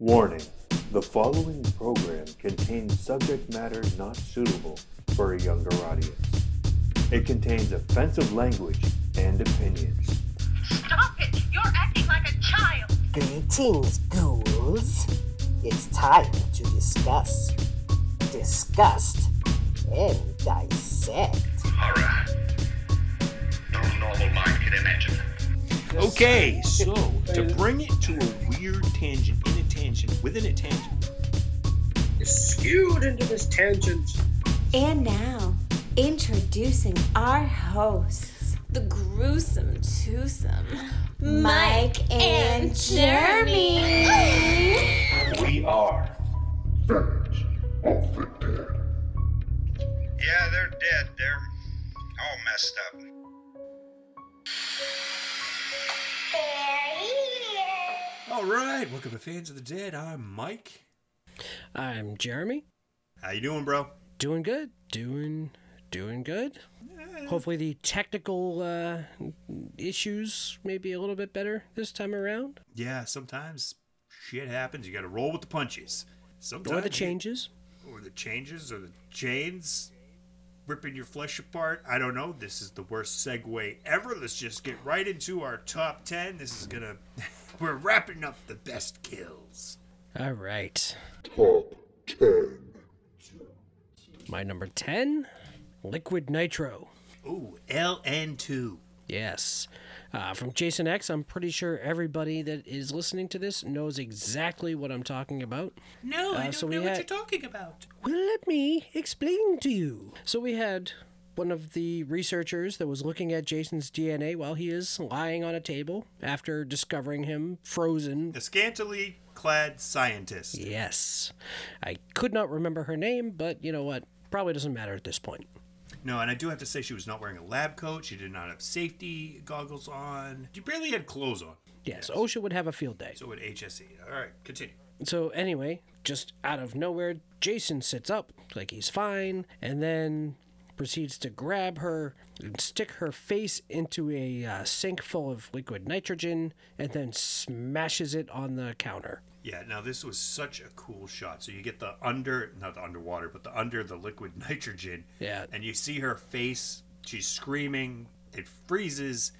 Warning the following program contains subject matter not suitable for a younger audience. It contains offensive language and opinions. Stop it! You're acting like a child! Greetings, ghouls. It's time to discuss, disgust, and dissect. horror. No normal mind can imagine. Okay, so to bring it to a weird tangent, in a tangent, within a tangent. It's skewed into this tangent. And now, introducing our hosts, the gruesome twosome, Mike and Jeremy. We are. Village of the Dead. Yeah, they're dead. They're all messed up. All right, welcome to Fans of the Dead. I'm Mike. I'm Jeremy. How you doing, bro? Doing good. Doing doing good. Hopefully the technical uh, issues may be a little bit better this time around. Yeah, sometimes shit happens. You got to roll with the punches. Sometimes Or the changes. or the changes, or the chains ripping your flesh apart. I don't know. This is the worst segue ever. Let's just get right into our top ten. This is gonna. We're wrapping up the best kills. All right. Top 10. My number 10, Liquid Nitro. Ooh, LN2. Yes. Uh, from Jason X, I'm pretty sure everybody that is listening to this knows exactly what I'm talking about. No, I don't so we know what had- you're talking about. Well, let me explain to you. So we had one of the researchers that was looking at Jason's DNA while he is lying on a table after discovering him frozen. The scantily clad scientist. Yes. I could not remember her name, but you know what? Probably doesn't matter at this point. No, and I do have to say she was not wearing a lab coat. She did not have safety goggles on. She barely had clothes on. Yes, OSHA would have a field day. So would HSE. All right, continue. So anyway, just out of nowhere, Jason sits up like he's fine, and then proceeds to grab her and stick her face into a uh, sink full of liquid nitrogen, and then smashes it on the counter. Yeah, now this was such a cool shot. So you get the under, not the underwater, but the under the liquid nitrogen. Yeah. And you see her face. She's screaming. It freezes.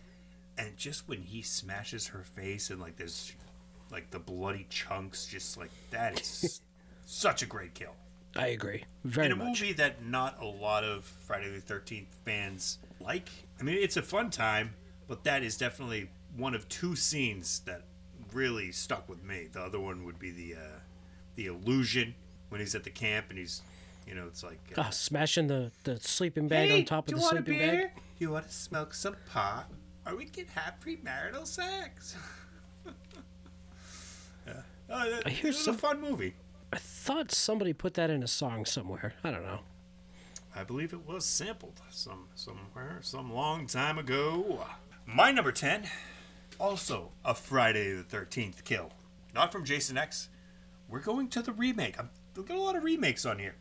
And just when he smashes her face and like there's like the bloody chunks, just like that is such a great kill. I agree very in a much. movie that not a lot of Friday the Thirteenth fans like. I mean, it's a fun time, but that is definitely one of two scenes that really stuck with me. The other one would be the uh, the illusion when he's at the camp and he's, you know, it's like. Uh, Ah, smashing the, the sleeping bag on top of the sleeping bag. You want to smoke some pot, or we can have premarital sex? yeah. Oh, that, I hear it some- a fun movie. I thought somebody put that in a song somewhere. I don't know. I believe it was sampled some somewhere some long time ago. My number 10, also a Friday the 13th kill. Not from Jason X. We're going to the remake. I'm at a lot of remakes on here.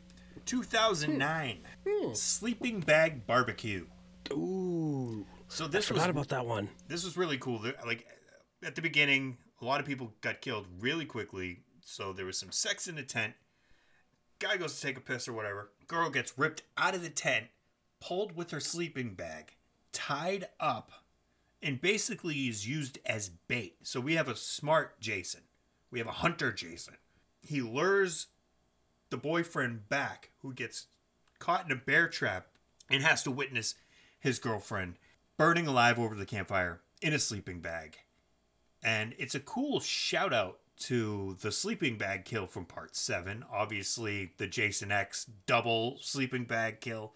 2009. Hmm. Hmm. Sleeping Bag Barbecue. Ooh, So I this was forgot about that one. this was really cool. Like at the beginning, a lot of people got killed really quickly. So there was some sex in the tent. Guy goes to take a piss or whatever. Girl gets ripped out of the tent, pulled with her sleeping bag, tied up, and basically is used as bait. So we have a smart Jason. We have a hunter Jason. He lures the boyfriend back, who gets caught in a bear trap and has to witness his girlfriend burning alive over the campfire in a sleeping bag. And it's a cool shout out to the sleeping bag kill from part 7. Obviously, the Jason X double sleeping bag kill.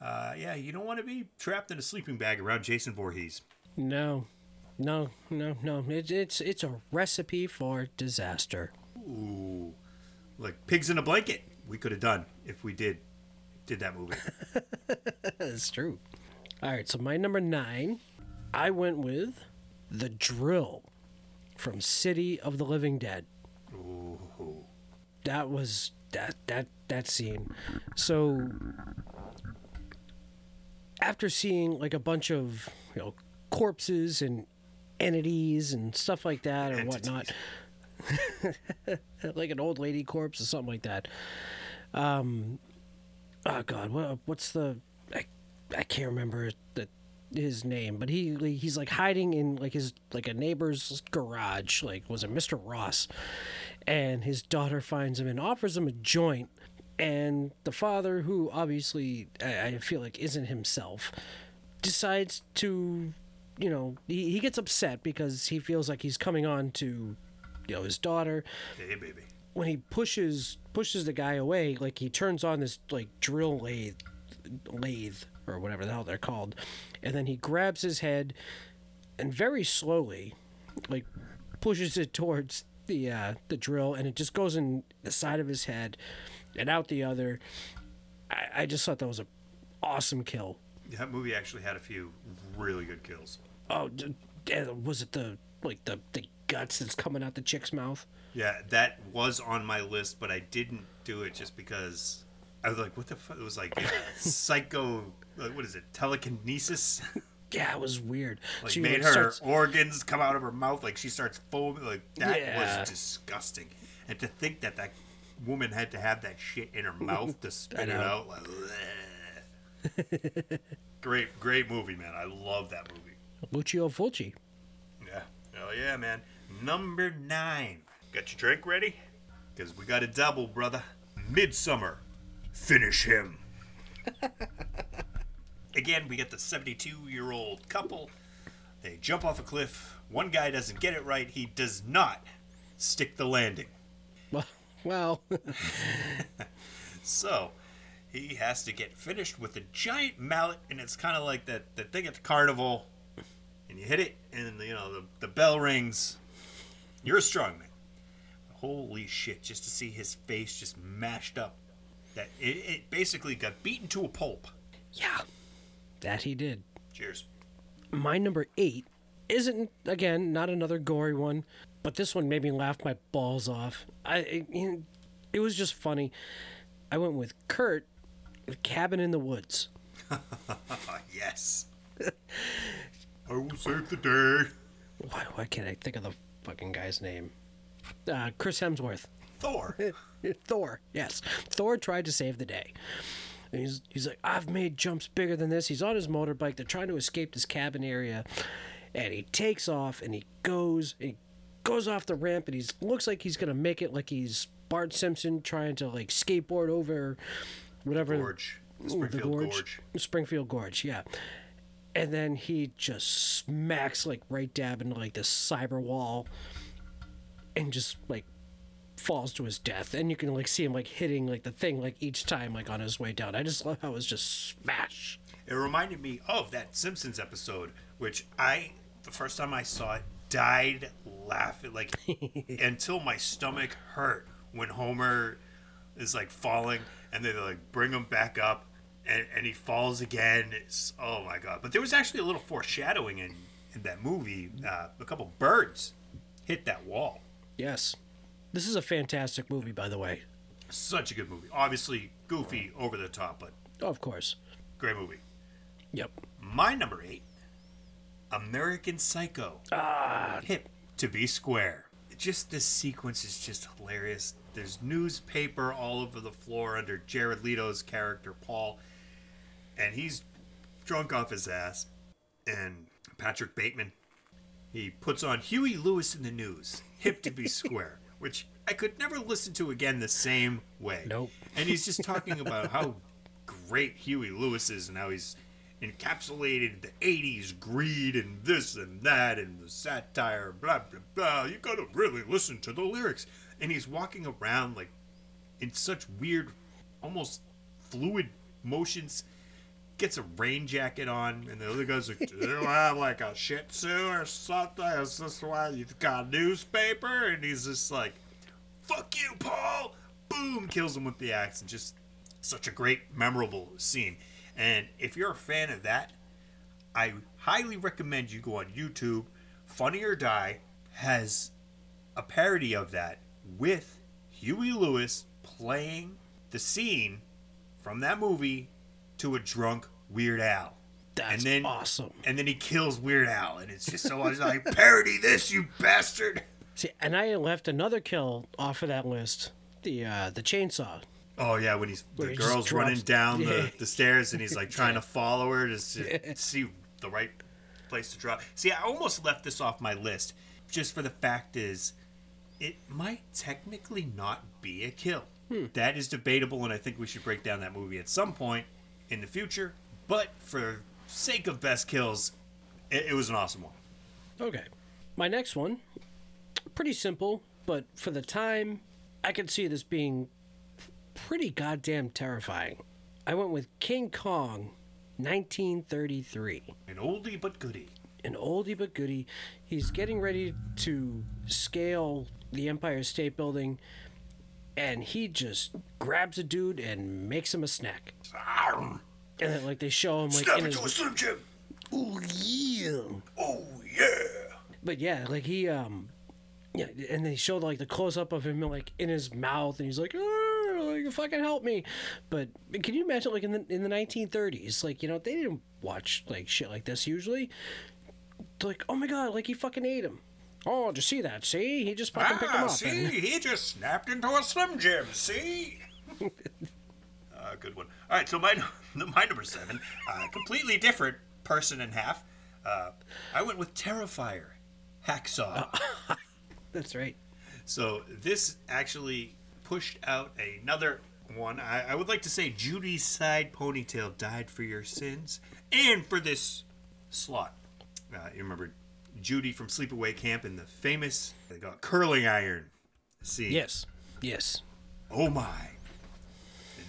Uh, yeah, you don't want to be trapped in a sleeping bag around Jason Voorhees. No, no, no, no. It, it's it's a recipe for disaster. Ooh, like pigs in a blanket. We could have done if we did did that movie. That's true. All right, so my number nine, I went with the drill from City of the Living Dead. Ooh, That was that that that scene. So after seeing like a bunch of you know corpses and entities and stuff like that or whatnot. like an old lady corpse or something like that. Um, oh God, what, what's the? I, I can't remember the his name, but he he's like hiding in like his like a neighbor's garage. Like was it Mister Ross? And his daughter finds him and offers him a joint. And the father, who obviously I, I feel like isn't himself, decides to, you know, he, he gets upset because he feels like he's coming on to, you know, his daughter Hey, baby. when he pushes pushes the guy away, like he turns on this like drill lathe, lathe or whatever the hell they're called, and then he grabs his head, and very slowly, like pushes it towards the uh, the drill, and it just goes in the side of his head, and out the other. I, I just thought that was a awesome kill. That movie actually had a few really good kills. Oh, d- d- was it the like the the guts that's coming out the chick's mouth? Yeah, that was on my list, but I didn't do it just because I was like, "What the fuck?" It was like psycho. Like, what is it? Telekinesis. Yeah, it was weird. Like She, made her starts- organs come out of her mouth. Like she starts foaming. Like that Yeah. was disgusting. And to think that that woman had to have that shit in her mouth to spit it out. Like, bleh. great, great movie, man. I love that movie. Lucio Fulci. Yeah. Hell yeah, man. Number nine. Got your drink ready? Because we got a double, brother. Midsommar. Finish him. Again, we get the 72 year old couple. They jump off a cliff. One guy doesn't get it right. He does not stick the landing. Well, So he has to get finished with a giant mallet, and it's kind of like that, that thing at the carnival. And you hit it, and you know the, the bell rings. You're a strong man. Holy shit! Just to see his face just mashed up, that it, it basically got beaten to a pulp. yeah, that he did. Cheers. My number eight isn't again not another gory one, but this one made me laugh my balls off. I it, it was just funny. I went with Kurt, the Cabin in the Woods. Yes. I will save the day. Why, why can't I think of the fucking guy's name? Uh, Chris Hemsworth. Thor. Thor, yes. Thor tried to save the day. And he's, he's like, I've made jumps bigger than this. He's on his motorbike. They're trying to escape this cabin area. And he takes off and he goes and he goes off the ramp and he looks like he's going to make it like he's Bart Simpson trying to like skateboard over whatever. Gorge. Springfield Gorge. Springfield Gorge, yeah. And then he just smacks like right dab into like this cyber wall and just like falls to his death. And you can like see him like hitting like the thing like each time like on his way down. I just love how it was just smash. It reminded me of that Simpsons episode, which I, the first time I saw it, died laughing like until my stomach hurt when Homer is like falling and they like bring him back up and, and he falls again. It's oh my god! But there was actually a little foreshadowing in in that movie. Uh, a couple birds hit that wall. Yes. This is a fantastic movie, by the way. Such a good movie. Obviously goofy, over the top, but Of course. great movie. Yep. My number eight, American Psycho. Ah, hip to be square. Just this sequence is just hilarious. There's newspaper all over the floor under Jared Leto's character Paul, and he's drunk off his ass. And Patrick Bateman, he puts on Huey Lewis in the news, hip to be square, which I could never listen to again the same way. Nope. And he's just talking about how great Huey Lewis is and how he's encapsulated the 80s greed and this and that and the satire, blah, blah, blah. You gotta really listen to the lyrics. And he's walking around like in such weird, almost fluid motions. Gets a rain jacket on, and the other guy's like, Do you have like a shih tzu or something? Is this why you've got a newspaper? And he's just like, Fuck you, Paul! Boom! Kills him with the axe, and just such a great, memorable scene. And if you're a fan of that, I highly recommend you go on YouTube. Funny or Die has a parody of that with Huey Lewis playing the scene from that movie to a drunk Weird Al. That's and then, awesome. And then he kills Weird Al, and it's just so I was like, parody this, you bastard! See, and I left another kill off of that list. The uh, the chainsaw. Oh yeah, when he's Where the he girl's running down Yeah. the, the stairs and he's like trying to follow her to s- see the right place to drop. See, I almost left this off my list just for the fact is it might technically not be a kill. That is debatable, and I think we should break down that movie at some point in the future. But for sake of best kills, it, it was an awesome one. Okay. My next one, pretty simple, but for the time, I could see this being pretty goddamn terrifying. I went with King Kong, 1933. An oldie but goodie. An oldie but goodie. He's getting ready to scale the Empire State Building, and he just grabs a dude and makes him a snack. And then, like, they show him, like, Snap in into a his. Slim Jim. Ooh, yeah. Oh yeah. But yeah, like he um yeah, and they showed like the close up of him like in his mouth and he's like, "Oh, like fucking help me. But can you imagine like in the in the 1930s, like you know, they didn't watch like shit like this usually. They're like, "Oh my god, like he fucking ate him." Oh, did you see that? See? He just fucking picked him Ah, up. see, and- he just snapped into a Slim Jim. See. uh, good one. All right, so my my number seven, uh, completely different person in half. Uh, I went with Terrifier, Hacksaw. That's right. So this actually pushed out another one. I, I would like to say Judy's side ponytail died for your sins and for this slot. Uh, you remember Judy from Sleepaway Camp in the famous curling iron scene. Yes. Yes. Oh my.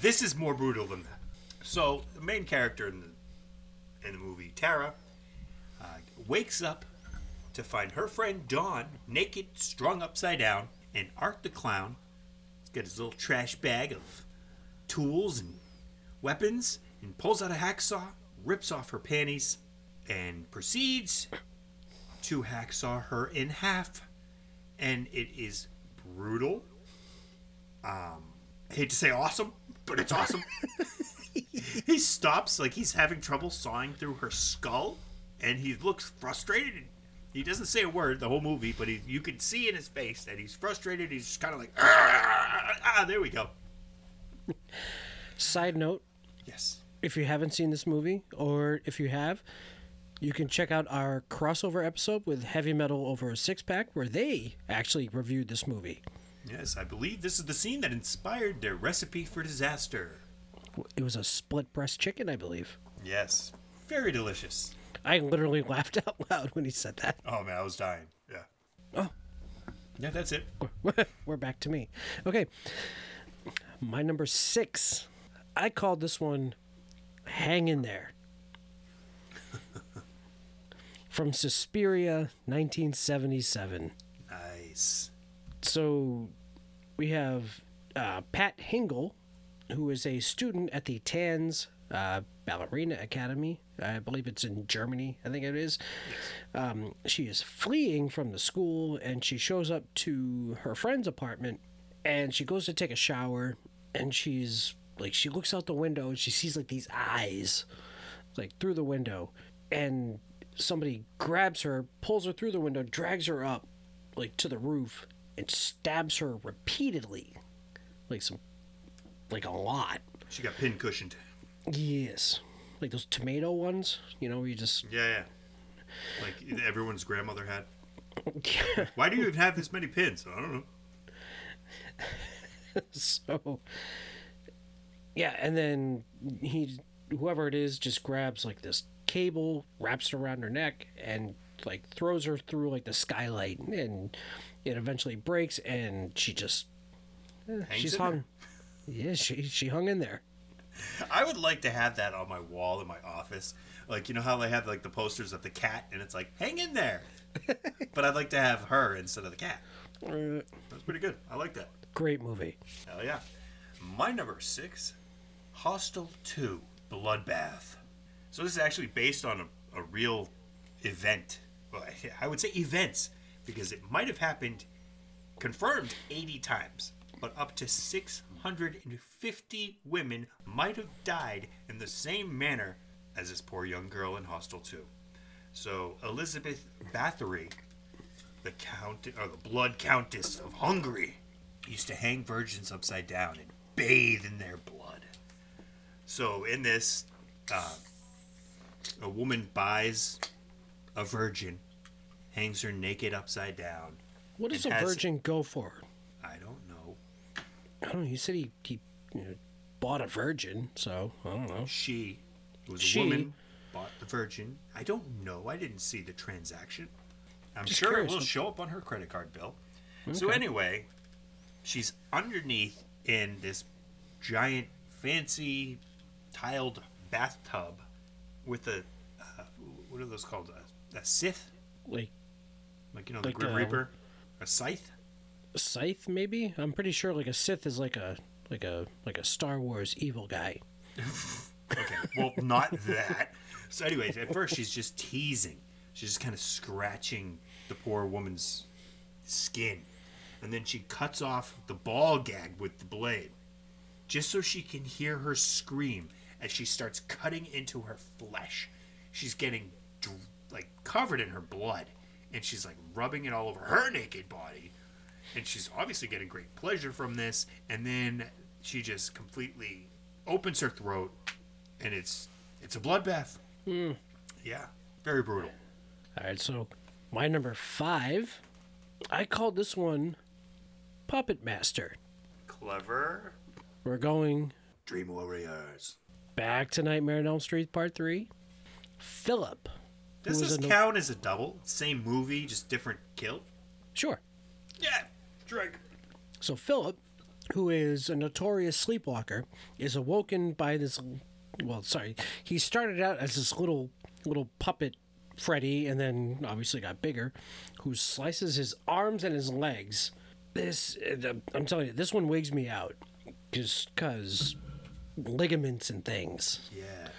This is more brutal than that. So the main character in the in the movie, Tara, uh, wakes up to find her friend Dawn naked, strung upside down, and Art the clown. He's got his little trash bag of tools and weapons, and pulls out a hacksaw, rips off her panties, and proceeds to hacksaw her in half. And it is brutal. Um, I hate to say awesome, but it's awesome. he stops like he's having trouble sawing through her skull, and he looks frustrated. He doesn't say a word the whole movie, but he, you can see in his face that he's frustrated. He's just kind of like, ah, ah, there we go. Side note, Yes. if you haven't seen this movie or if you have, you can check out our crossover episode with Heavy Metal over a six pack where they actually reviewed this movie. Yes, I believe this is the scene that inspired their recipe for disaster. It was a split breast chicken, I believe. Yes. Very delicious. I literally laughed out loud when he said that. Oh, man, I was dying. Yeah. Oh. Yeah, that's it. We're back to me. Okay. My number six. I called this one Hang in There. From Suspiria, 1977. Nice. So we have uh, Pat Hingle, who is a student at the Tanz uh, Ballerina Academy. I believe it's in Germany, I think it is. Um, she is fleeing from the school and she shows up to her friend's apartment and she goes to take a shower and she's like, she looks out the window and she sees like these eyes like through the window and somebody grabs her, pulls her through the window, drags her up like to the roof and stabs her repeatedly. Like some like a lot. She got pin cushioned. Yes. Like those tomato ones, you know, where you just Yeah, yeah. Like everyone's grandmother had. Why do you even have this many pins? I don't know. so yeah and then he whoever it is just grabs like this cable wraps it around her neck and like throws her through like the skylight and it eventually breaks and she just eh, Hangs she's hung yeah she she hung in there I would like to have that on my wall in my office. Like you know how they have like the posters of the cat and it's like hang in there. but I'd like to have her instead of the cat. Uh, That's pretty good. I like that. great movie Hell yeah. My number six, Hostel 2, Bloodbath. So this is actually based on a, a real event. Well, I- would say events because it might have happened, confirmed 80 times, but up to 650 women might have died in the same manner as this poor young girl in Hostel 2. So Elizabeth Bathory the count or the blood countess of Hungary, used to hang virgins upside down and bathe in their blood. So in this, uh, a woman buys a virgin, hangs her naked upside down. What does a has- virgin go for? I don't know. I don't know. He said he, he you know, bought a virgin, so I don't know. She was She- a woman bought the virgin. I don't know. I didn't see the transaction. I'm Just sure curious. it will show up on her credit card bill. So anyway, she's underneath in this giant, fancy, tiled bathtub with a uh, what are those called? A, a scythe, Like like you know the Like, Grim uh, Reaper, a scythe. a scythe, maybe. I'm pretty sure like a Sith is like a like a like a Star Wars evil guy. Okay, well, not that. So, anyways, at first she's just teasing. She's just kind of scratching the poor woman's skin, and then she cuts off the ball gag with the blade, just so she can hear her scream as she starts cutting into her flesh. She's getting like covered in her blood, and she's like rubbing it all over her naked body, and she's obviously getting great pleasure from this. And then she just completely opens her throat and it's it's a bloodbath. Hmm. Yeah, very brutal. All right, so my number five, I called this one Puppet Master. Clever. We're going Dream Warriors. Back to Nightmare on Elm Street Part Three. Philip. Does this no- count as a double? Same movie, just different kill? Sure. Yeah, drink. So Philip, who is a notorious sleepwalker, is awoken by this. Well, sorry, he started out as this little little puppet Freddy, and then obviously got bigger, who slices his arms and his legs. This, I'm telling you, this one wigs me out, just cause ligaments and things. Yeah.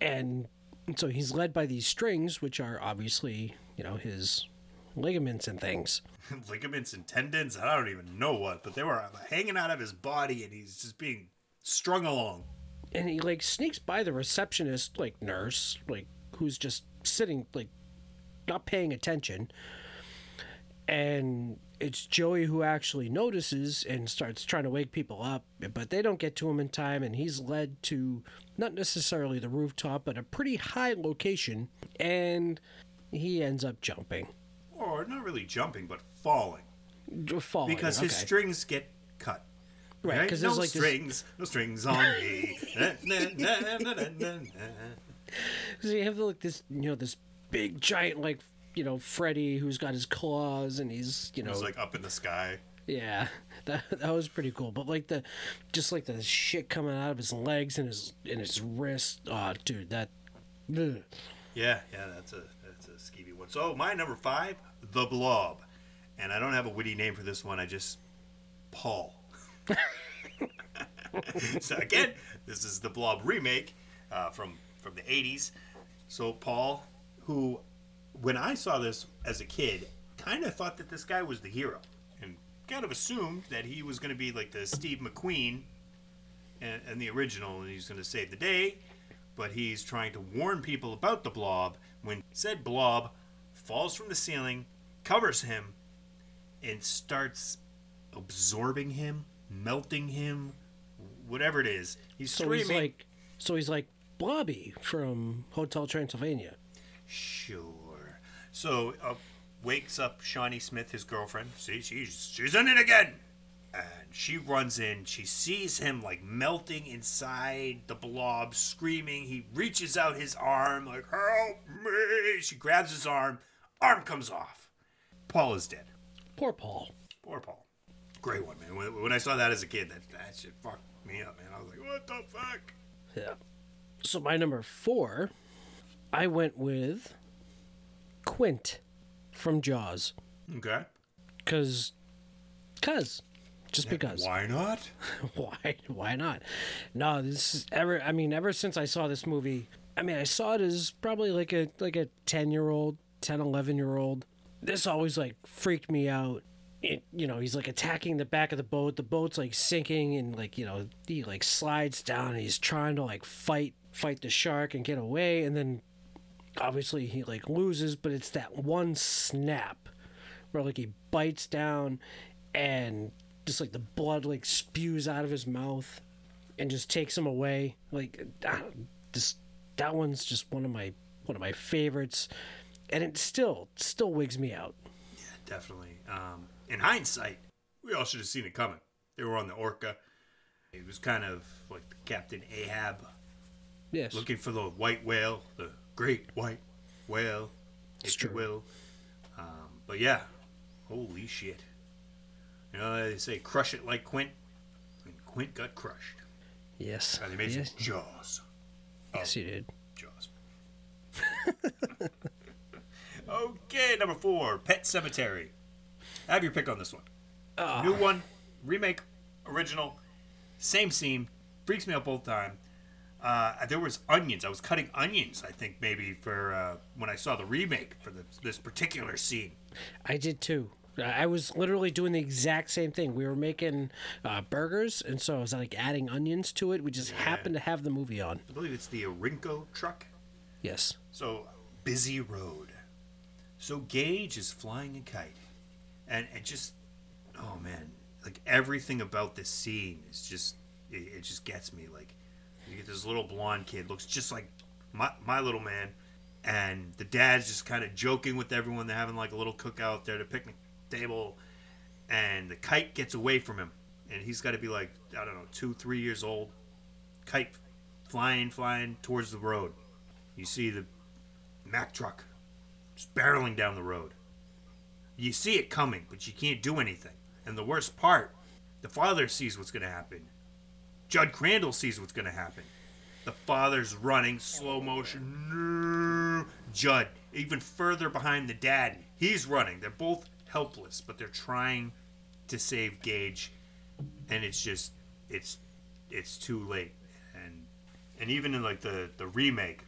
and so he's led by these strings, which are obviously, you know, his ligaments and things. Ligaments and tendons, I don't even know what, but they were hanging out of his body and he's just being strung along. And he like sneaks by the receptionist, like nurse, like who's just sitting, like not paying attention. And it's Joey who actually notices and starts trying to wake people up, but they don't get to him in time. And he's led to not necessarily the rooftop, but a pretty high location. And he ends up jumping. Or not really jumping, but falling. Falling, Because his okay. strings get cut. Right, Right? 'cause no there's, like, this- strings, no strings on me. Na, na, na. So you have like this, you know, this big giant like you know Freddy who's got his claws and he's you know It's like up in the sky. yeah that that was pretty cool. But like the just like the shit coming out of his legs and his and his wrist. Oh, dude, that. ugh. Yeah, yeah, that's a that's a skeevy one. So my number five, the Blob, and I don't have a witty name for this one. I just Paul. so again, this is the Blob remake uh, from from the '80s. So Paul, who when I saw this as a kid, kind of thought that this guy was the hero, and kind of assumed that he was going to be like the Steve McQueen and, and the original, and he's going to save the day. But he's trying to warn people about the blob when said blob falls from the ceiling, covers him, and starts absorbing him, melting him, whatever it is. He's So screaming. he's like, so he's like Blobby from Hotel Transylvania. Sure. So uh, wakes up Shawnee Smith, his girlfriend. See, she's she's in it again. And she runs in. She sees him like melting inside the blob, screaming. He reaches out his arm, like "Help me!" She grabs his arm. Arm comes off. Paul is dead. Poor Paul. Poor Paul. Great one, man. When, when I saw that as a kid, that that shit fucked me up, man. I was like, what the fuck? Yeah. So my number four, I went with Quint from Jaws, Okay. cause, cause, just because. Why not? why why not no this is ever i mean ever since i saw this movie i mean i saw it as probably like a like a 10 year old 10 11 year old this always like freaked me out it, you know he's like attacking the back of the boat the boat's like sinking and like you know he like slides down and he's trying to like fight fight the shark and get away and then obviously he like loses but it's that one snap where like he bites down and just like the blood like spews out of his mouth and just takes him away. Like this that one's just one of my one of my favorites and it still still wigs me out. Yeah, definitely. Um, in hindsight, we all should have seen it coming. They were on the Orca. It was kind of like Captain Ahab Yes. looking for the white whale, the great white whale, It's if you true. will. Um, but yeah, holy shit. You know, they say crush it like Quint, and Quint got crushed yes. by the amazing Yes, Jaws. yes, he did. Jaws. okay, number four, Pet Sematary. Have your pick on this one. New one, remake, original, same scene. Freaks me out both time. Uh, there was onions. I was cutting onions. I think maybe for uh, when I saw the remake for the, this particular scene. I did too. I was literally doing the exact same thing. We were making uh, burgers, and so I was like adding onions to it. We just happened to have the movie on. I believe it's the Orinco truck. Yes. So busy road. So Gage is flying a kite, and it just, oh man, like everything about this scene is just, it, it just gets me. Like, you get this little blonde kid looks just like my my little man, and the dad's just kind of joking with everyone. They're having like a little cookout there at a picnic table, and the kite gets away from him, and he's got to be like I don't know two three years old, kite flying flying towards the road. You see the Mack truck just barreling down the road. You see it coming, but you can't do anything. And the worst part, the father sees what's going to happen. Judd Crandall sees what's going to happen. The father's running slow motion. Judd, even further behind the dad, he's running. They're both helpless, but they're trying to save Gage, and it's just it's it's too late. And and even in like the the remake,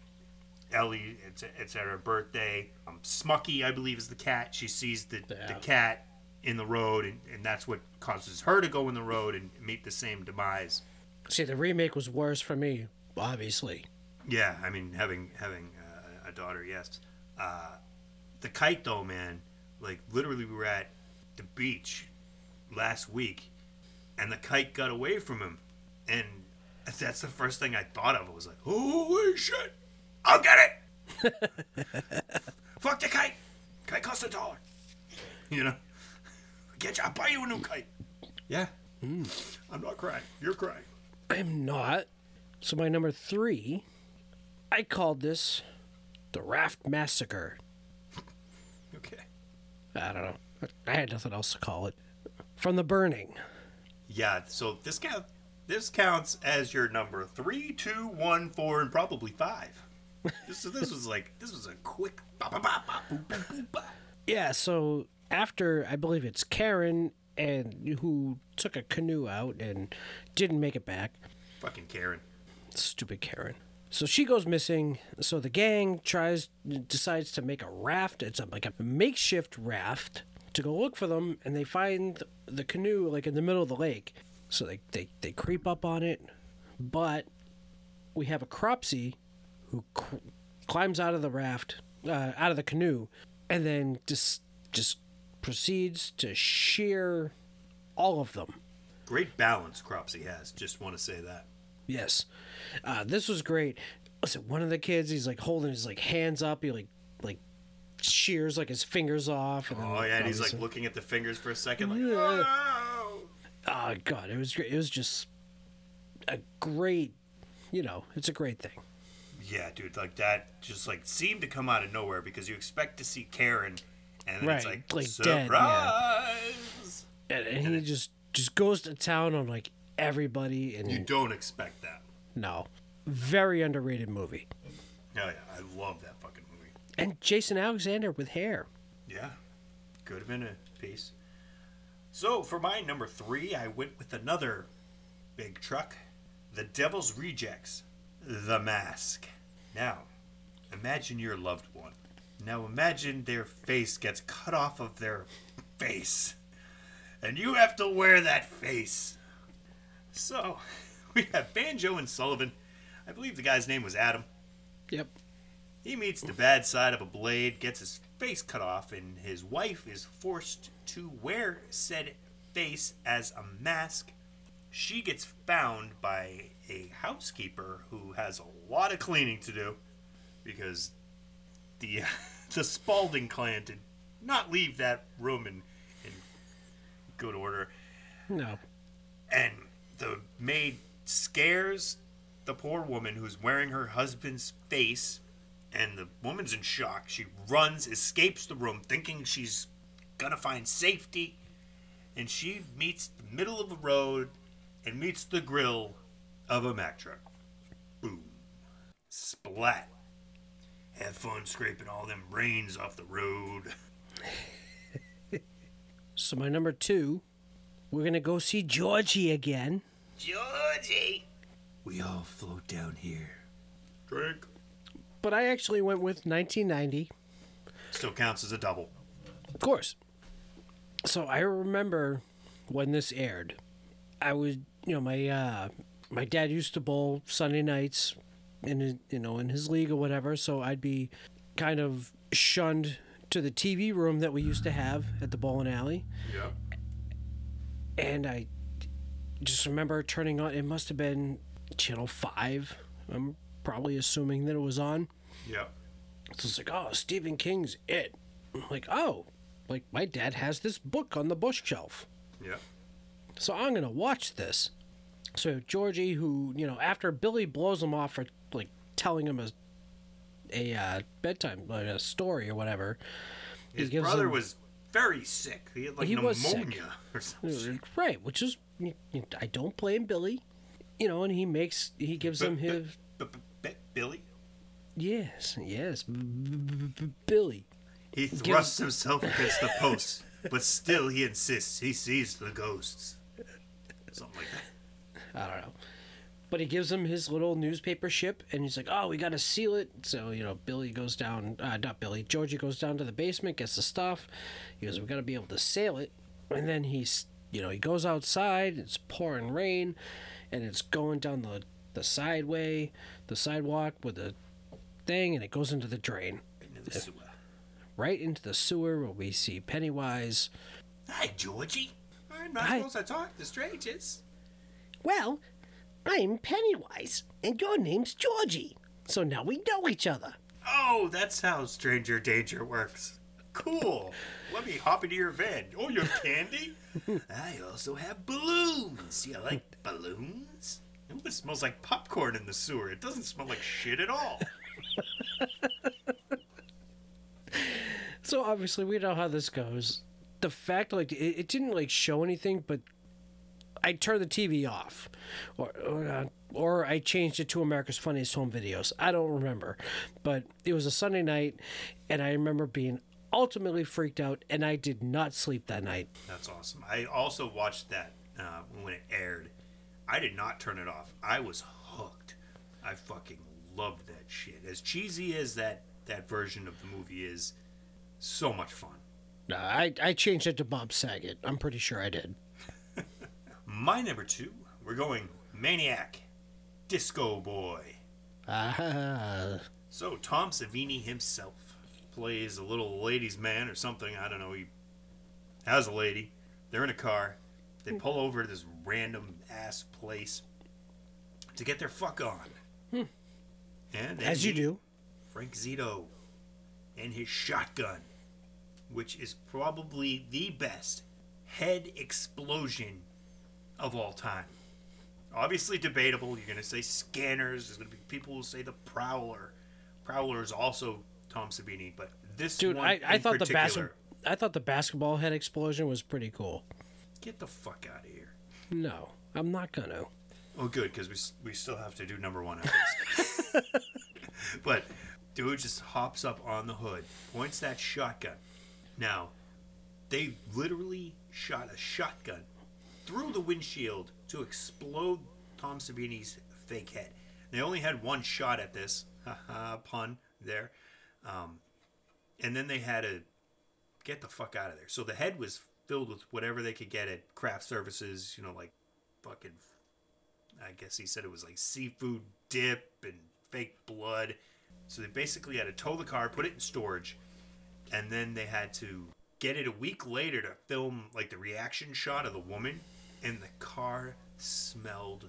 Ellie, it's it's at her birthday. Um, Smucky, I believe, is the cat. She sees the the cat in the road, and, and that's what causes her to go in the road and meet the same demise. See, the remake was worse for me, obviously. Yeah, I mean, having having uh, a daughter, yes. Uh, the kite, though, man, like literally, we were at the beach last week, and the kite got away from him, and that's the first thing I thought of. I was like, "Holy shit! I'll get it! Fuck the kite! Kite costs a dollar. You know, get you. I'll buy you a new kite. Yeah, I'm not crying. You're crying. I'm not. So my number three, I called this the Raft Massacre. Okay. I don't know. I had nothing else to call it. From the burning. Yeah, so this count this counts as your number three, two, one, four, and probably five. This this was like this was a quick. Yeah, so after I believe it's Karen and who took a canoe out and didn't make it back. Fucking Karen. Stupid Karen. So she goes missing. So the gang tries decides to make a raft. It's a, like a makeshift raft to go look for them, and they find the canoe like in the middle of the lake. So they they, they creep up on it, but we have a cropsy who cr- climbs out of the raft, uh, out of the canoe, and then just just proceeds to shear all of them. Great balance Cropsy has. Just want to say that. Yes, uh, this was great. Listen, one of the kids, he's like holding his like hands up. He like like shears like his fingers off. And then, Oh yeah, and he's like looking at the fingers for a second, like Yeah. oh. oh god, it was great. It was just a great, you know, it's a great thing. Yeah, dude, like that just like seemed to come out of nowhere because you expect to see Karen, and then it's Right, like, like dead, yeah. surprise. And, and he just just goes to town on like everybody, and You don't expect that. no, very underrated movie. Oh yeah, I love that fucking movie. And Jason Alexander with hair. Yeah, could have been a piece. So for my number three, I went with another big truck, the Devil's Rejects, The Mask. Now, imagine your loved one. Now imagine their face gets cut off of their face, and you have to wear that face. So, we have Banjo and Sullivan. I believe the guy's name was Adam. Yep. He meets the bad side of a blade, gets his face cut off, and his wife is forced to wear said face as a mask. She gets found by a housekeeper who has a lot of cleaning to do because the uh, the Spaulding clan did not leave that room in, in good order. No. And the maid scares the poor woman who's wearing her husband's face, and the woman's in shock. She runs, escapes the room, thinking she's gonna find safety, and she meets the middle of the road and meets the grill of a Mack truck. Boom. Splat. Have fun scraping all them brains off the road. So my number two, we're gonna go see Georgie again. Georgie! We all float down here. Drink. But I actually went with 1990. Still counts as a double. Of course. So I remember when this aired. I was, you know, my uh my dad used to bowl Sunday nights in his, you know, in his league or whatever, so I'd be kind of shunned to the TV room that we used to have at the bowling alley. Yep. And I just remember turning on it must have been channel 5. I'm probably assuming that it was on. Yeah. So it's like, oh, Stephen King's It. I'm like, oh, like my dad has this book on the bookshelf. Yeah. So I'm going to watch this. So Georgie, who, you know, after Billy blows him off for like telling him a, a uh, bedtime, like a story or whatever, His brother him- was very sick. He had like He pneumonia or something. right, which is, I don't blame Billy, you know, and he makes, he gives him his, Billy? yes, yes, Billy. He thrusts himself against the post, but still he insists he sees the ghosts. Something like that. I don't know. But he gives him his little newspaper ship, and he's like, "Oh, we got to seal it." So you know, Billy goes down. Uh, not Billy. Georgie goes down to the basement, gets the stuff. He goes, "We got to be able to sail it." And then he's, you know, he goes outside. It's pouring rain, and it's going down the the sideway, the sidewalk with the thing, and it goes into the drain, Into the sewer. right into the sewer where we see Pennywise. Hi, Georgie. I'm not supposed to talk to strangers. Well, I'm Pennywise, and your name's Georgie. So now we know each other. Oh, that's how Stranger Danger works. Cool. Let me hop into your van. Oh, you have candy? I also have balloons. You like balloons? Ooh, it smells like popcorn in the sewer. It doesn't smell like shit at all. So obviously we know how this goes. The fact like it, it didn't like show anything, but I turned the TV off, or or, uh, or I changed it to America's Funniest Home Videos. I don't remember, but it was a Sunday night, and I remember being ultimately freaked out, and I did not sleep that night. That's awesome. I also watched that uh, when it aired. I did not turn it off. I was hooked. I fucking loved that shit. As cheesy as that that version of the movie is, so much fun. No, I I changed it to Bob Saget. I'm pretty sure I did. My number two, we're going Maniac, Disco Boy. Ah, So Tom Savini himself plays a little ladies' man or something. I don't know. He has a lady. They're in a car. They pull over to this random ass place to get their fuck on. And as you do. Frank Zito and his shotgun, which is probably the best head explosion of all time. Obviously debatable. You're going to say scanners. There's going to be people who say the Prowler. Prowler is also Tom Savini, but this Dude, one I, I thought the basket I thought the basketball head explosion was pretty cool. Get the fuck out of here. No, I'm not gonna. Oh, good, because we, we still have to do number one but dude just hops up on the hood, points that shotgun. Now, they literally shot a shotgun through the windshield to explode Tom Savini's fake head. They only had one shot at this, pun there. Um, and then they had to get the fuck out of there. So the head was filled with whatever they could get at craft services, you know, like fucking I guess he said it was like seafood dip and fake blood. So they basically had to tow the car, put it in storage, and then they had to get it a week later to film like the reaction shot of the woman, and the car smelled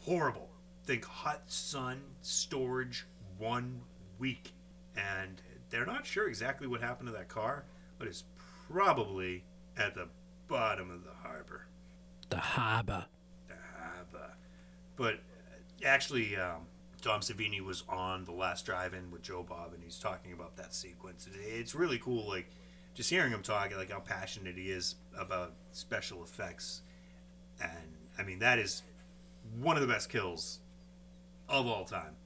horrible. Think hot sun storage one week, and they're not sure exactly what happened to that car, but it's probably at the bottom of the harbor. The harbor. The harbor. But uh, actually, um, Tom Savini was on the last drive-in with Joe Bob, and he's talking about that sequence. It's really cool, like just hearing him talk, like how passionate he is about special effects, and I mean that is one of the best kills of all time,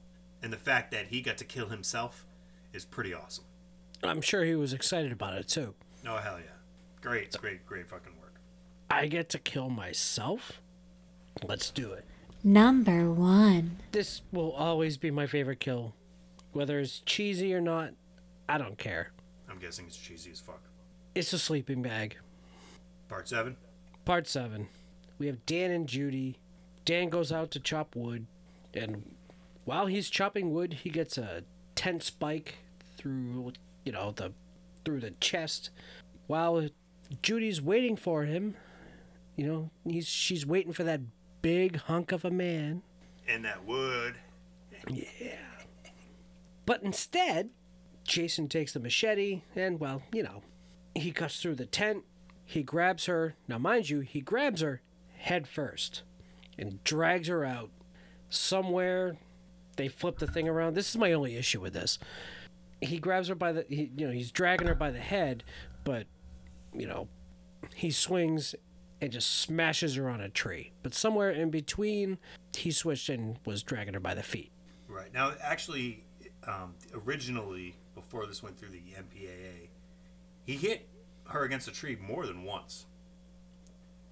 and the fact that he got to kill himself is pretty awesome. I'm sure he was excited about it too. Oh hell yeah, great, great, great fucking work. I get to kill myself? Let's do it. Number one. This will always be my favorite kill. Whether it's cheesy or not, I don't care. I'm guessing it's cheesy as fuck. It's a sleeping bag. Part seven. Part 7. We have Dan and Judy. Dan goes out to chop wood, and while he's chopping wood, he gets a tent spike through, you know, the through the chest. While Judy's waiting for him, you know, he's she's waiting for that big hunk of a man. And that wood. Yeah. But instead, Jason takes the machete and, well, you know, he cuts through the tent. He grabs her. Now, mind you, he grabs her head first and drags her out somewhere. They flip the thing around. This is my only issue with this. He grabs her by the, he, you know, he's dragging her by the head, but, you know, he swings and just smashes her on a tree. But somewhere in between, he switched and was dragging her by the feet. Right now, actually, um, originally before this went through the MPAA, he hit her against a tree more than once.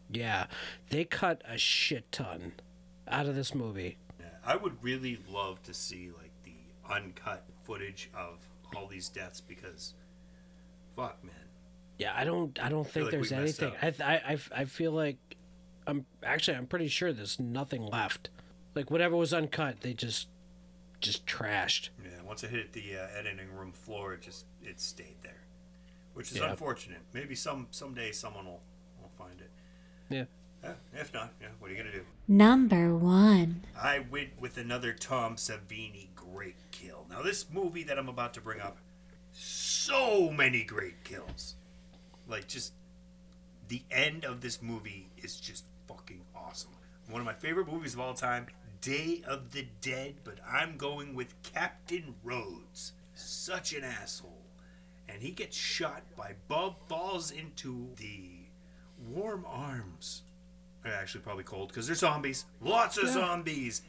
Yeah, they cut a shit ton out of this movie. Yeah, I would really love to see like the uncut footage of all these deaths because, fuck, man. Yeah, I don't, I don't think like there's anything. I, th- I, I, I feel like, I'm actually, I'm pretty sure there's nothing left. Like whatever was uncut, they just, just trashed. Yeah, once it hit the uh, editing room floor, it just it stayed there, which is Yeah. unfortunate. Maybe some someday someone will will find it. Yeah. Yeah, if not, yeah, what are you gonna do? Number one. I went with another Tom Savini great kill. Now, this movie that I'm about to bring up, so many great kills. Like, just the end of this movie is just fucking awesome. One of my favorite movies of all time, Day of the Dead, but I'm going with Captain Rhodes. Such an asshole. And he gets shot by Bub, falls into the warm arms. Actually probably cold because they're zombies. Lots of zombies.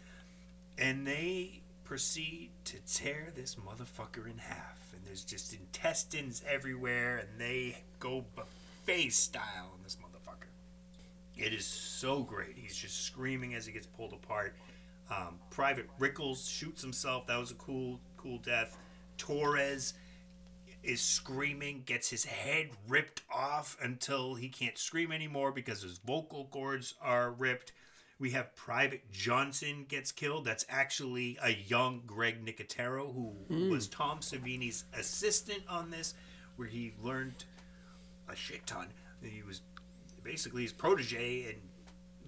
And they proceed to tear this motherfucker in half. And there's just intestines everywhere. And they go buffet style on this motherfucker. It is so great. He's just screaming as he gets pulled apart. Um, Private Rickles shoots himself. That was a cool, cool death. Torres is screaming, gets his head ripped off until he can't scream anymore because his vocal cords are ripped. We have Private Johnson gets killed. That's actually a young Greg Nicotero who hmm. was Tom Savini's assistant on this, where he learned a shit ton. He was basically his protege, and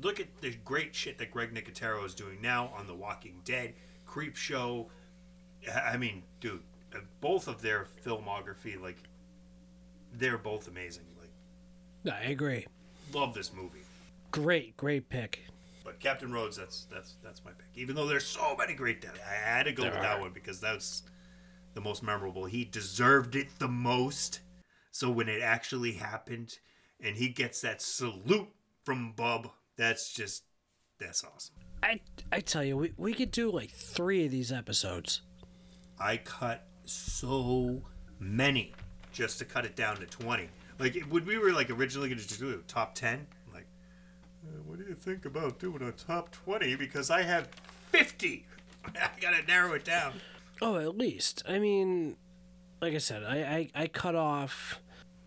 look at the great shit that Greg Nicotero is doing now on The Walking Dead, Creepshow. I mean, dude, both of their filmography, like, they're both amazing. Like, I agree. love this movie. Great, great pick. But Captain Rhodes, that's that's that's my pick. Even though there's so many great deaths, I had to go There with that one because that's the most memorable. He deserved it the most. So when it actually happened, and he gets that salute from Bub, that's just that's awesome. I, I tell you, we, we could do like three of these episodes. I cut so many just to cut it down to 20. Like, when we were like originally going to just do a top 10, I'm like, uh, what do you think about doing a top 20? Because I have 50. I got to narrow it down. Oh, at least. I mean, like I said, I, I, I cut off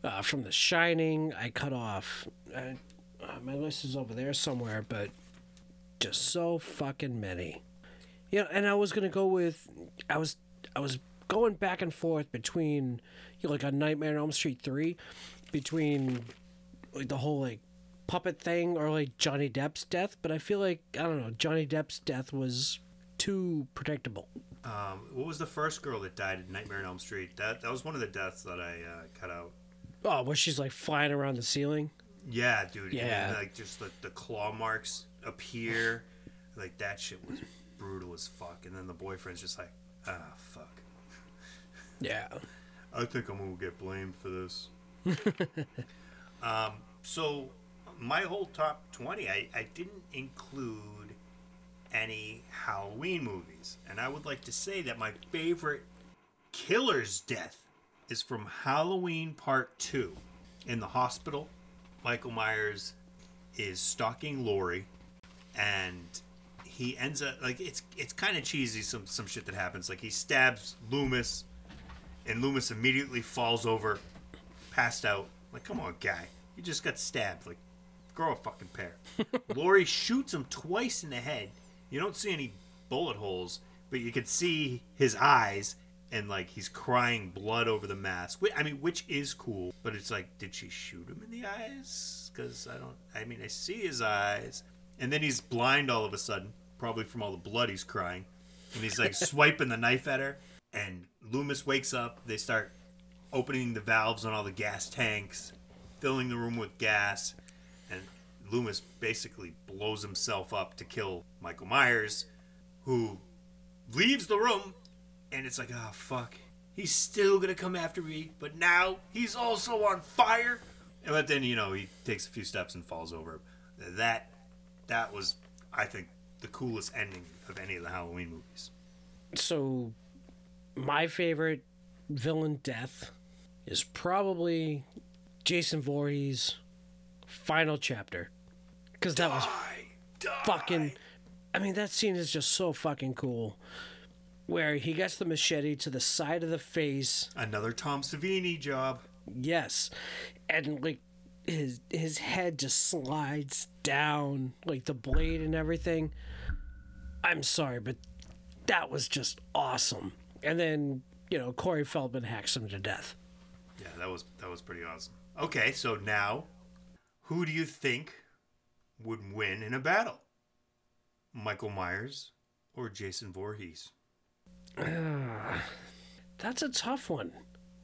uh, from The Shining. I cut off. Uh, uh, my list is over there somewhere, but just so fucking many. Know, and I was gonna go with. I was I was going back and forth between you know, like a Nightmare on Elm Street three, between like the whole like puppet thing or like Johnny Depp's death. But I feel like I don't know Johnny Depp's death was too predictable. Um, what was the first girl that died in Nightmare on Elm Street? That that was one of the deaths that I uh, cut out. Oh, where she's like flying around the ceiling. Yeah, dude. Yeah. Like just the, the claw marks appear. Like that shit was brutal as fuck. And then the boyfriend's just like, ah, fuck. Yeah. I think I'm gonna get blamed for this. um, so my whole top twenty, I, I didn't include any Halloween movies, and I would like to say that my favorite killer's death is from Halloween Part Two. In the hospital, Michael Myers is stalking Laurie, and he ends up like it's it's kind of cheesy. Some some shit that happens, like he stabs Loomis and Loomis immediately falls over, passed out. Like, come on, guy. You just got stabbed. Like, grow a fucking pair. Laurie shoots him twice in the head. You don't see any bullet holes, but you can see his eyes and like he's crying blood over the mask. I mean, which is cool, but it's like, did she shoot him in the eyes? Because I don't. I mean, I see his eyes, and then he's blind all of a sudden, probably from all the blood he's crying, and he's like swiping the knife at her. And Loomis wakes up. They start opening the valves on all the gas tanks, filling the room with gas, and Loomis basically blows himself up to kill Michael Myers, who leaves the room, and it's like, oh fuck, he's still gonna come after me, but now he's also on fire. But then you know he takes a few steps and falls over. That that was, I think, the coolest ending of any of the Halloween movies. So, my favorite villain death is probably Jason Voorhees' final chapter. Because that was fucking. I mean, that scene is just so fucking cool. Where he gets the machete to the side of the face. Another Tom Savini job. Yes. And, like, his his head just slides down, like the blade and everything. I'm sorry, but that was just awesome. And then, you know, Corey Feldman hacks him to death. Yeah, that was that was pretty awesome. Okay, so now, who do you think would win in a battle? Michael Myers or Jason Voorhees? That's a tough one.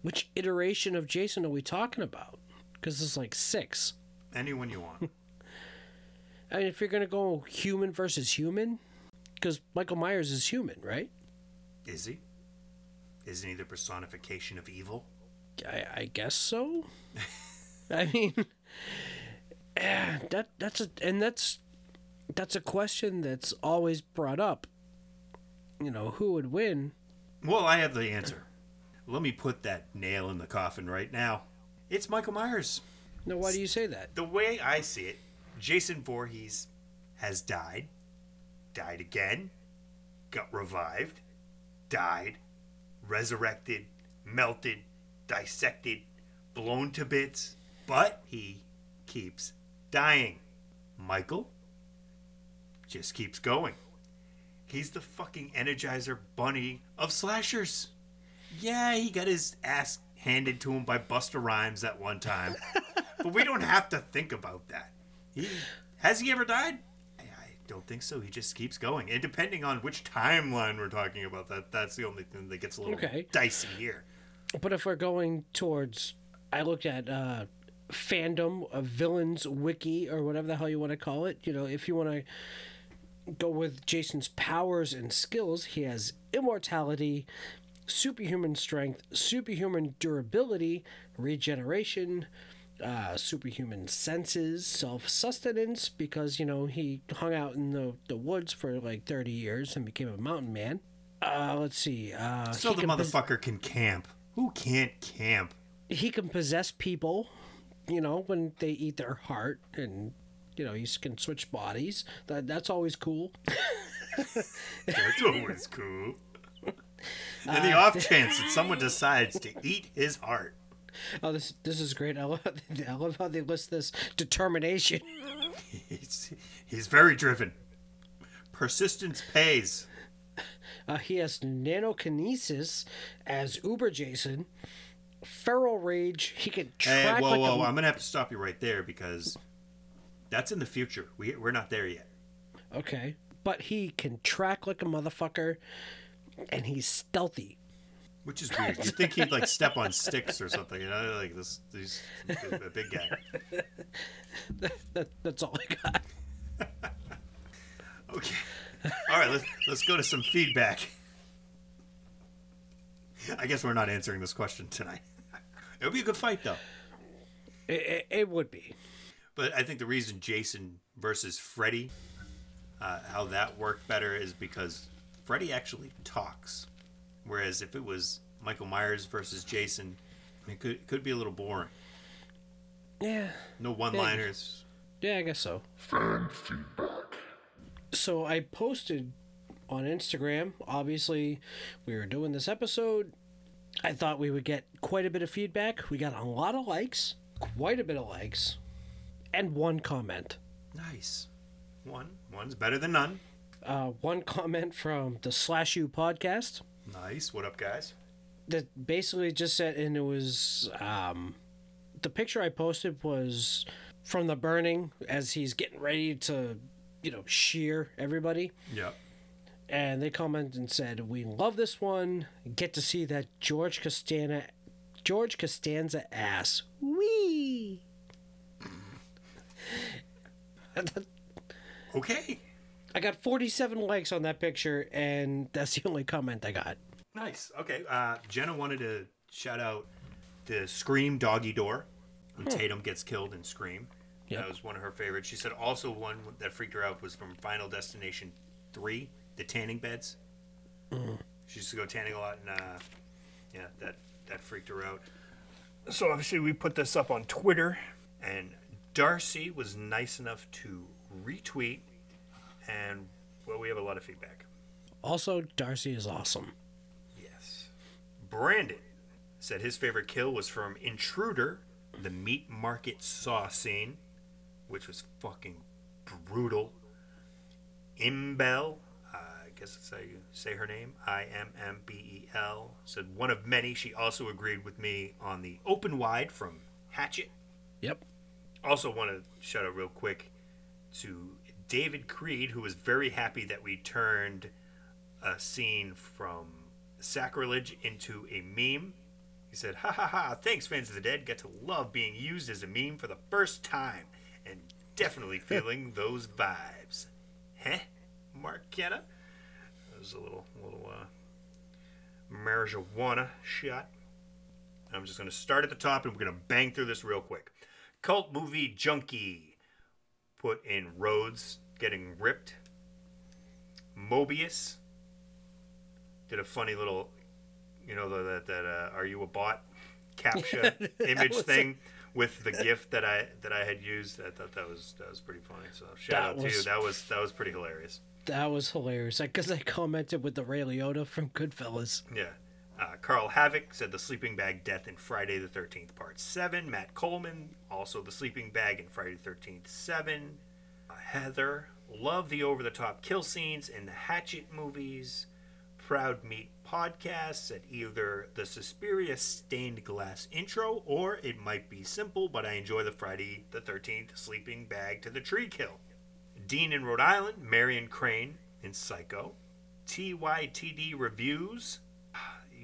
Which iteration of Jason are we talking about? Because there's like six. Anyone you want. I mean, if you're going to go human versus human, because Michael Myers is human, right? Is he? Isn't he the personification of evil? I, I guess so. I mean, that that's a and that's that's a question that's always brought up. You know, who would win? Well, I have the answer. Let me put that nail in the coffin right now. It's Michael Myers. Now, why do you say that? The way I see it, Jason Voorhees has died, died again, got revived, died, resurrected, melted, dissected, blown to bits, but he keeps dying. Michael just keeps going. He's the fucking Energizer Bunny of slashers. Yeah, he got his ass handed to him by Busta Rhymes at one time, but we don't have to think about that. He has he ever died? Don't think so. He just keeps going, and depending on which timeline we're talking about, that that's the only thing that gets a little Okay. dicey here. But if we're going towards, I looked at uh, fandom of villains wiki or whatever the hell you want to call it. You know, if you want to go with Jason's powers and skills, he has immortality, superhuman strength, superhuman durability, regeneration. Uh, superhuman senses, self sustenance, because you know he hung out in the, the woods for like 30 years and became a mountain man. Uh, let's see. Uh, So the can pos- motherfucker can camp. Who can't camp? he can possess people, you know, when they eat their heart, and you know he can switch bodies. That that's always cool. That's always cool. In the off chance that someone decides to eat his heart, Oh, this this is great. I love, I love how they list this determination. he's, he's very driven. Persistence pays. Uh, he has nanokinesis as Uber Jason. Feral rage. He can track. Hey, whoa, like whoa! a. I'm gonna have to stop you right there because that's in the future. We we're not there yet. Okay, but he can track like a motherfucker, and he's stealthy. Which is weird. You think he'd like step on sticks or something, you know? Like this, he's a big guy. That, that's all I got. Okay. All right, let's let's go to some feedback. I guess we're not answering this question tonight. It would be a good fight though. It, it, it would be. But I think the reason Jason versus Freddy, uh, how that worked better is because Freddy actually talks, whereas if it was Michael Myers versus Jason, it could it could be a little boring. Yeah. No one-liners. Yeah, I guess so. Fan feedback. So I posted on Instagram. Obviously, we were doing this episode. I thought we would get quite a bit of feedback. We got a lot of likes, quite a bit of likes, and one comment. Nice. One one's better than none. Uh, one comment from the Slash U podcast Nice. What up, guys? that basically just said, and it was um, the picture I posted was from the burning as he's getting ready to, you know, shear everybody. Yep. and they commented and said, "We love this one. Get to see that George Costanza, George Costanza ass. Wee." Okay. I got 47 likes on that picture, and that's the only comment I got. Nice. Okay. Uh, Jenna wanted to shout out the Scream doggy door when Tatum gets killed in Scream. Yep. That was one of her favorites. She said also one that freaked her out was from Final Destination 3, the tanning beds. She used to go tanning a lot, and uh, yeah, that, that freaked her out. So obviously, we put this up on Twitter, and Darcy was nice enough to retweet, and well, we have a lot of feedback. Also, Darcy is awesome. Yes. Brandon said his favorite kill was from Intruder, the meat market saw scene, which was fucking brutal. Imbel, uh, I guess that's how you say her name, I M M B E L, said one of many. She also agreed with me on the open wide from Hatchet. Yep. Also, want to shout out real quick to David Creed, who was very happy that we turned a scene from Sacrilege into a meme. He said, Ha ha ha, thanks, fans of the dead. Get to love being used as a meme for the first time and definitely feeling those vibes. Heh, Mark Kenna? That was a little, little, uh, marijuana shot. I'm just going to start at the top and we're going to bang through this real quick. Cult movie junkie put in Rhodes getting ripped. Mobius did a funny little, you know, that that uh, "Are you a bot?" captcha image was a- thing with the gift that I that I had used. I thought that was that was pretty funny. So shout That out to you. That was that was pretty hilarious. That was hilarious. Because I commented with the Ray Liotta from Goodfellas. Yeah. Uh, Carl Havoc said the sleeping bag death in Friday the 13th, part 7. Matt Coleman, also the sleeping bag in Friday the 13th, 7. Uh, Heather, love the over the top kill scenes in the Hatchet movies. Proud Meat podcast said either the Suspiria stained glass intro or it might be simple, but I enjoy the Friday the 13th sleeping bag to the tree kill. Dean in Rhode Island, Marion Crane in Psycho. TYTD reviews.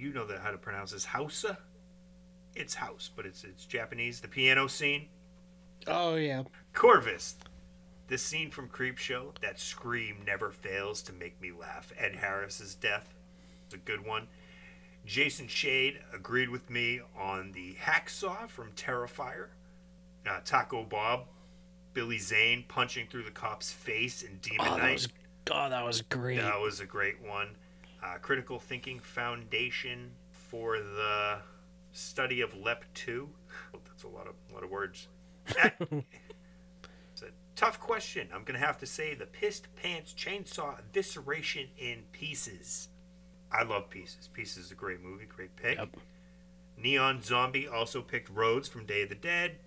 You know that how to pronounce this. Hausu. It's house, but it's it's Japanese. The piano scene. Oh, yeah. Corvus. This scene from Creepshow, that scream never fails to make me laugh. Ed Harris's death. It's a good one. Jason Shade agreed with me on the hacksaw from Terrifier. Uh, Taco Bob, Billy Zane punching through the cop's face in Demon Oh, that was, oh, that was great. That was a great one. Uh, Critical Thinking Foundation for the study of LEP 2. That's a lot of a lot of words. it's a tough question. I'm gonna have to say the Pissed Pants Chainsaw Evisceration in Pieces. I love Pieces. Pieces is a great movie, great pick. Yep. Neon Zombie also picked Rhodes from Day of the Dead.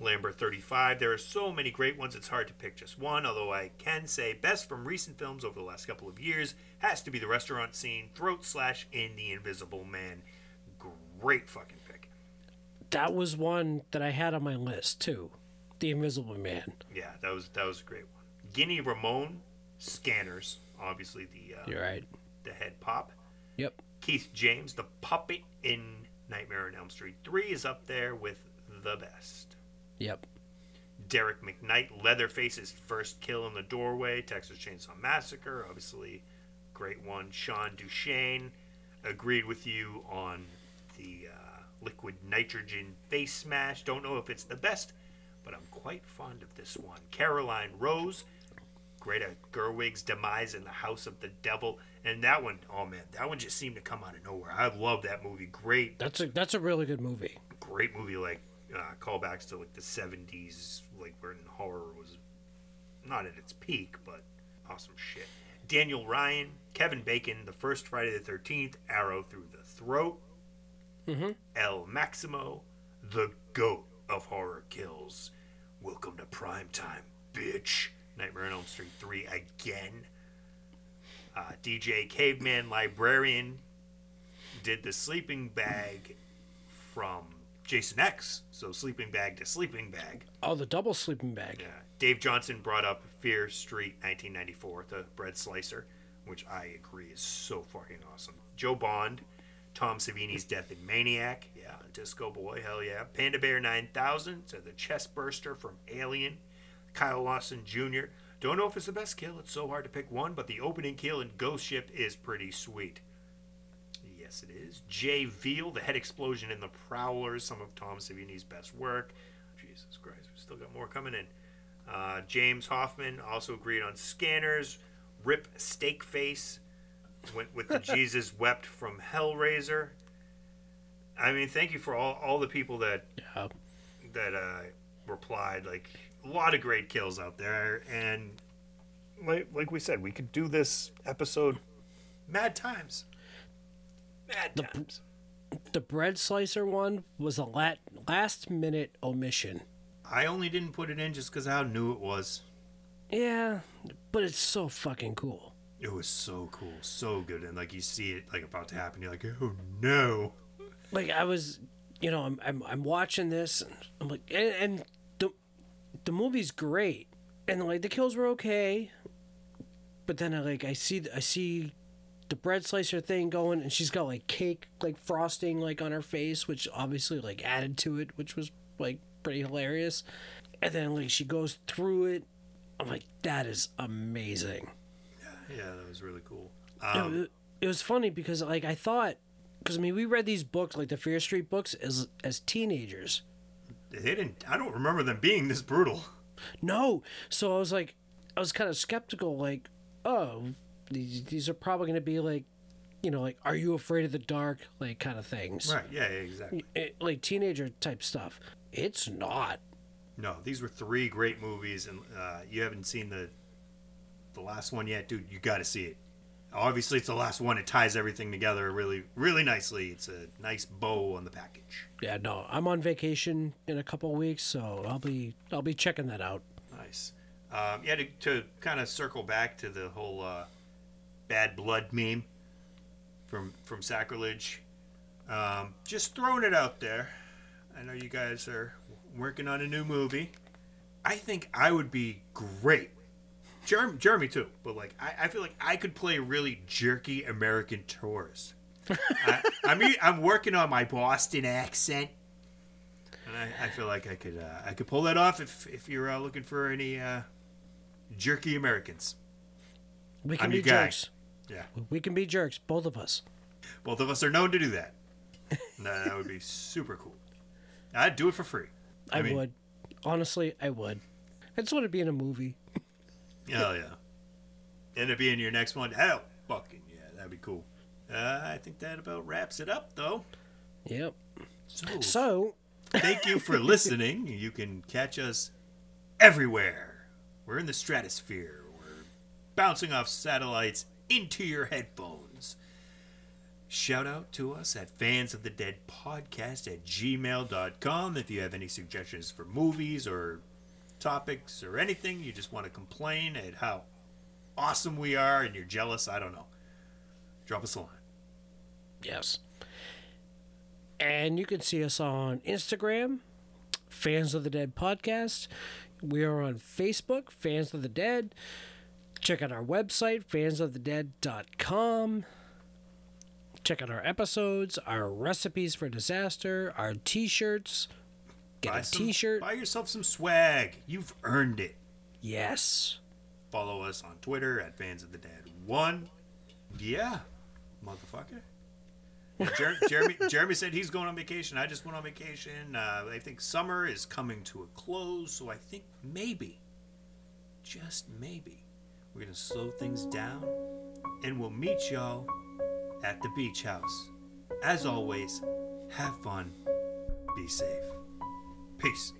Lambert 35. There are so many great ones, it's hard to pick just one, although I can say best from recent films over the last couple of years has to be the restaurant scene, Throat Slash in The Invisible Man. Great fucking pick. That was one that I had on my list too. The Invisible Man. Yeah, that was that was a great one. Guinea Ramon, Scanners, obviously the uh, You're right. the head pop. Yep. Keith James, the puppet in Nightmare on Elm Street 3 is up there with the best. Yep. Derek McKnight, Leatherface's first kill in the doorway, Texas Chainsaw Massacre, obviously great one. Sean Duchesne, agreed with you on the uh, liquid nitrogen face smash. Don't know if it's the best, but I'm quite fond of this one. Caroline Rose, Greta Gerwig's demise in the House of the Devil, and that one, oh man, that one just seemed to come out of nowhere. I love that movie. Great, That's a that's a really good movie. great movie. Like uh, callbacks to like the '70s, like when horror was not at its peak, but awesome shit. Daniel Ryan, Kevin Bacon, the first Friday the 13th, Arrow Through the Throat, El Maximo, the goat of horror kills. Welcome to prime time, bitch. Nightmare on Elm Street 3 again. Uh, DJ Caveman Librarian did the sleeping bag from Jason X. So sleeping bag to sleeping bag. Oh, the double sleeping bag. Yeah. Dave Johnson brought up Fear Street 1994, the bread slicer, which I agree is so fucking awesome. Joe Bond, Tom Savini's Death in Maniac, yeah, Disco Boy, hell yeah. Panda Bear 9000, so the chest burster from Alien. Kyle Lawson Jr. Don't know if it's the best kill, it's so hard to pick one, but the opening kill in Ghost Ship is pretty sweet. Yes, it is. Jay Veal, the head explosion in the Prowlers, some of Tom Savini's best work. Jesus Christ, we've still got more coming in. Uh, James Hoffman also agreed on Scanners. Rip Steakface went with the Jesus Wept from Hellraiser. I mean, thank you for all, all the people that Yeah. that uh, replied. Like a lot of great kills out there, and like like we said, we could do this episode mad times. Mad times. The bread slicer one was a lat- last minute omission. I only didn't put it in just because how new it was. Yeah, but it's so fucking cool. It was so cool, so good, and like you see it like about to happen, you're like, oh no. Like I was, you know, I'm I'm, I'm watching this, and I'm like, and, and the the movie's great, and like the kills were okay, but then I like I see I see the bread slicer thing going, and she's got like cake like frosting like on her face, which obviously like added to it, which was like pretty hilarious, and then like she goes through it. I'm like, that is amazing. Yeah, yeah that was really cool. Um, it, it was funny because like I thought, because I mean we read these books like the Fear Street books as as teenagers. they didn't. I don't remember them being this brutal. No, so I was like, I was kind of skeptical. Like, oh, these these are probably gonna be like, you know, like Are You Afraid of the Dark, like kind of things, Right? Yeah, yeah, exactly. It- like teenager type stuff. It's not. No, these were three great movies, and uh, you haven't seen the the last one yet, dude. You got to see it. Obviously, it's the last one. It ties everything together really, really nicely. It's a nice bow on the package. Yeah, no. I'm on vacation in a couple weeks, so I'll be I'll be checking that out. Nice. Um, yeah, to, to kind of circle back to the whole uh, bad blood meme from from sacrilege. Um, just throwing it out there. I know you guys are working on a new movie. I think I would be great. Jeremy, Jeremy too, but like I, I feel like I could play really jerky American tourist. I, I mean, I'm working on my Boston accent, and I, I feel like I could uh, I could pull that off if if you're uh, looking for any uh, jerky Americans. We can I'm be jerks. Yeah, We can be jerks, both of us. both of us are known to do that. No, that would be super cool. I'd do it for free. I, mean- would. Honestly, I would. I just want to be in a movie. Hell yeah. End up being your next one. Hell, fucking yeah, that'd be cool. Uh, I think that about wraps it up, though. Yep. So, So, thank you for listening. You can catch us everywhere. We're in the stratosphere. We're bouncing off satellites into your headphones. shout out to us at fans of the dead podcast at gmail.com if you have any suggestions for movies or topics or anything you just want to complain at how awesome we are and you're jealous i don't know drop us a line Yes. And you can see us on Instagram, Fans of the Dead Podcast. We are on Facebook, Fans of the Dead. Check out our website, fansofthedead.com. Check out our episodes, our recipes for disaster, our t shirts. Get buy a t shirt. buy yourself some swag you've earned it Yes. follow us on twitter at fans of the dead one yeah motherfucker Jer- Jeremy Jeremy said he's going on vacation. I just went on vacation. Uh, I think summer is coming to a close, so I think maybe, just maybe, we're gonna slow things down, and we'll meet y'all at the beach house. As always, have fun, be safe, peace.